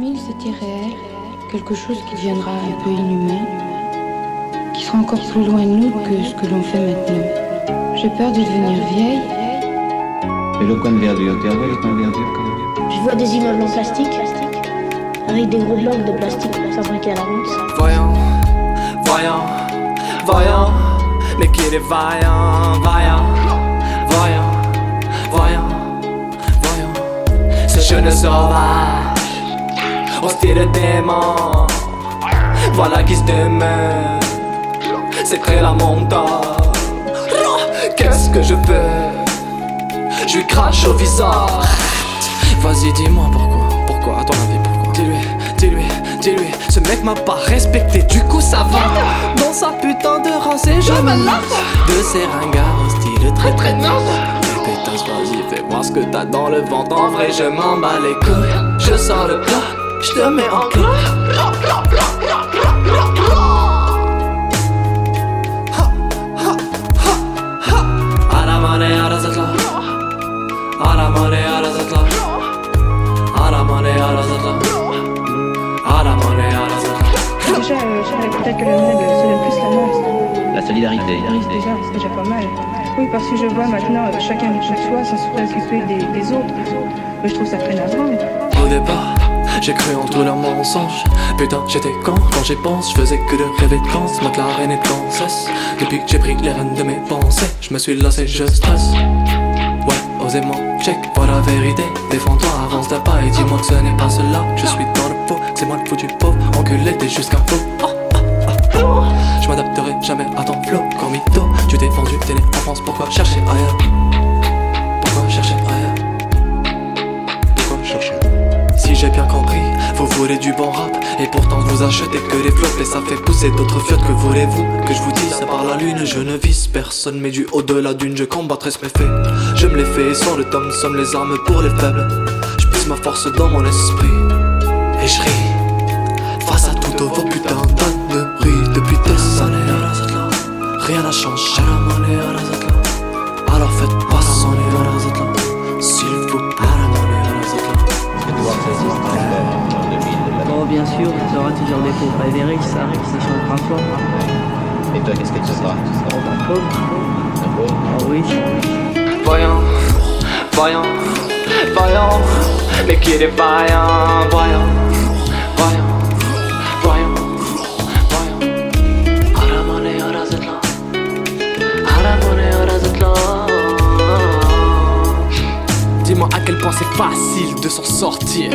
2000, c'était réel, quelque chose qui deviendra un peu inhumain, qui sera encore plus loin de nous que ce que l'on fait maintenant. J'ai peur de devenir vieille. Et le coin de verdure, tu as vu le coin de verdure quand même Je vois des immeubles en plastique, avec des gros blocs de plastique fabriqués à l'avance. Voyons, voyons, voyons, mais qu'il est vaillant, vaillant, voyons, voyons, voyons, ce jeune sauvage, au style démon, voilà qui se demeure, c'est très la montagne. Qu'est-ce que je peux Je lui crache au visage. Vas-y, dis-moi pourquoi, pourquoi, à ton avis, pourquoi? Dis-lui, dis-lui, dis-lui, ce mec m'a pas respecté, du coup ça va. Dans sa putain de race et je me lasse de ces ringards au style très très. Pétasse, vas-y, fais voir ce que t'as dans le ventre. En vrai, je m'en bats les couilles. Je sors le plat, je te mets en euh, peut-être que le monde se donne plus la main. La solidarité. Déjà, c'est déjà pas mal. Oui, parce que je vois maintenant euh, chacun de soi sans se préoccuper des, des autres. Mais je trouve ça très navrant. Au départ, j'ai cru en tous leurs mensonges. Putain, j'étais con quand j'y pense. Je faisais que de rêver de danse. Ma clarine est sans cesse. Depuis que j'ai pris les rênes de mes pensées, je me suis lassé, je stresse. Ouais, osez mon check, vois la vérité. Défends-toi, avance d'un pas et dis-moi que ce n'est pas cela. Je suis dans le faux, c'est moi le foutu pauvre. Enculé, t'es juste qu'un faux. Je m'adapterai jamais à ton flow. Comme mytho, tu t'es vendu, t'es né en France. Pourquoi chercher ailleurs? Pourquoi chercher ailleurs? Du bon rap. Et pourtant vous achetez que les flops Et ça fait pousser d'autres fiottes que voulez-vous Que je vous dise, à part la lune, je ne vise personne Mais du haut-delà d'une, je combattrai ce méfait. Je me les fais sans le tom somme les armes pour les faibles. Je puise ma force dans mon esprit Et je ris Face à toutes vos putains d'anneries Depuis des années la Rien n'a changé des révérés, ça, ça changera pas. Et toi, qu'est-ce que tu seras Tu seras Un pauvre un pauvre Ah oui. Voyons, voyons, voyons, mais qu'il est vaillant, voyons, voyons, voyons, voyons. Aramone aramone. Dis-moi à quel point c'est facile de s'en sortir.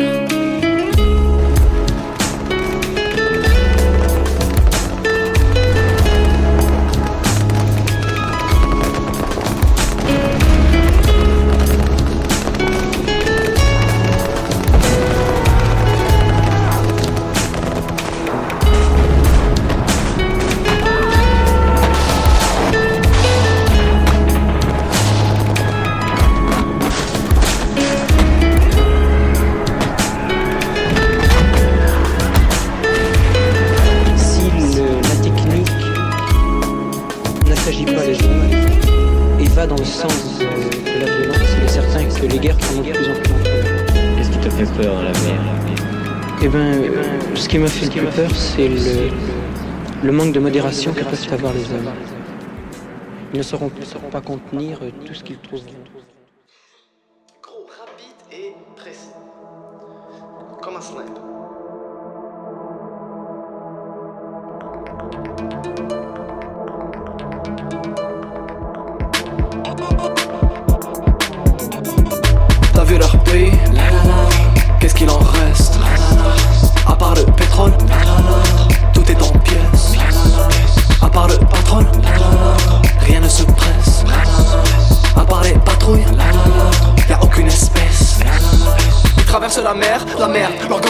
Peur dans l'avenir Eh ben, euh, ce qui m'a fait le plus peur, c'est le, le manque de modération que peuvent avoir les hommes. Ils ne sauront, ne sauront pas contenir tout ce qu'ils trouveront. Gros, rapide et précis. Comme un snipe. T'as vu leur prix Qu'est-ce qu'il en reste À part le pétrole Tout est en pièces. À part le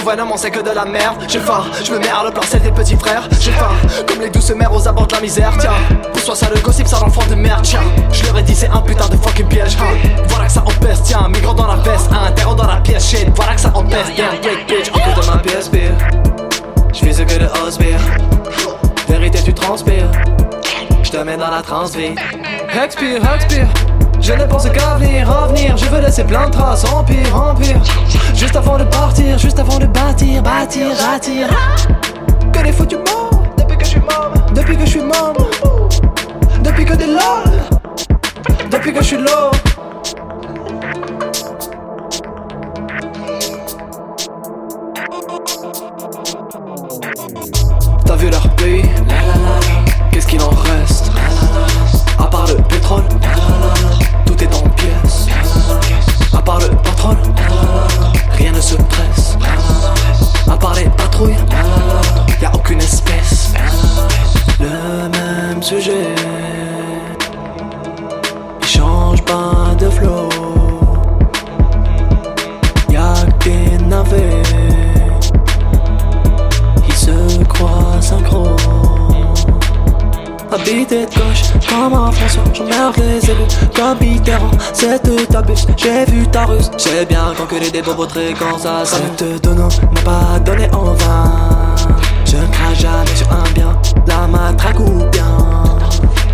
mer Leur gouvernement c'est que de la merde. J'ai faim, je me mets à le plan des petits frères. J'ai faim, comme les douces mères aux abords de la misère. Tiens, pour soi ça le gossip ça l'enfant de merde. Tiens, je leur ai dit c'est un putain de fucking piège. Hein. Voilà que ça empêche, tiens, migrant dans la veste. Un terreau dans la pièce, shit, voilà que ça empêche Damn, great bitch, en plus de ma beer Je vise que le Osbeer Vérité tu transpires. Je te mets dans la transvie. Expire, expire je ne pense qu'à venir, revenir Je veux laisser plein de traces, empire, empire Juste avant de partir, juste avant de bâtir, bâtir attire. Que les foutus morts depuis que je suis mort, depuis que je suis mort, depuis que des lol, depuis que je suis low. T'as vu leur pays? Qu'est-ce qu'il en reste? Les élus Comme Mitterrand, cette t'abuse, j'ai vu ta ruse. J'ai bien calculé des bobos très quand ça Cette donnant m'a pas donné en vain. Je ne crache jamais sur un bien, la matraque ou bien.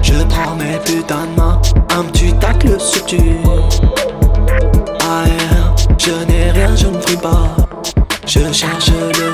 Je prends mes putains de mains, un petit tacle subtil AR, je n'ai rien, je ne fris pas. Je cherche le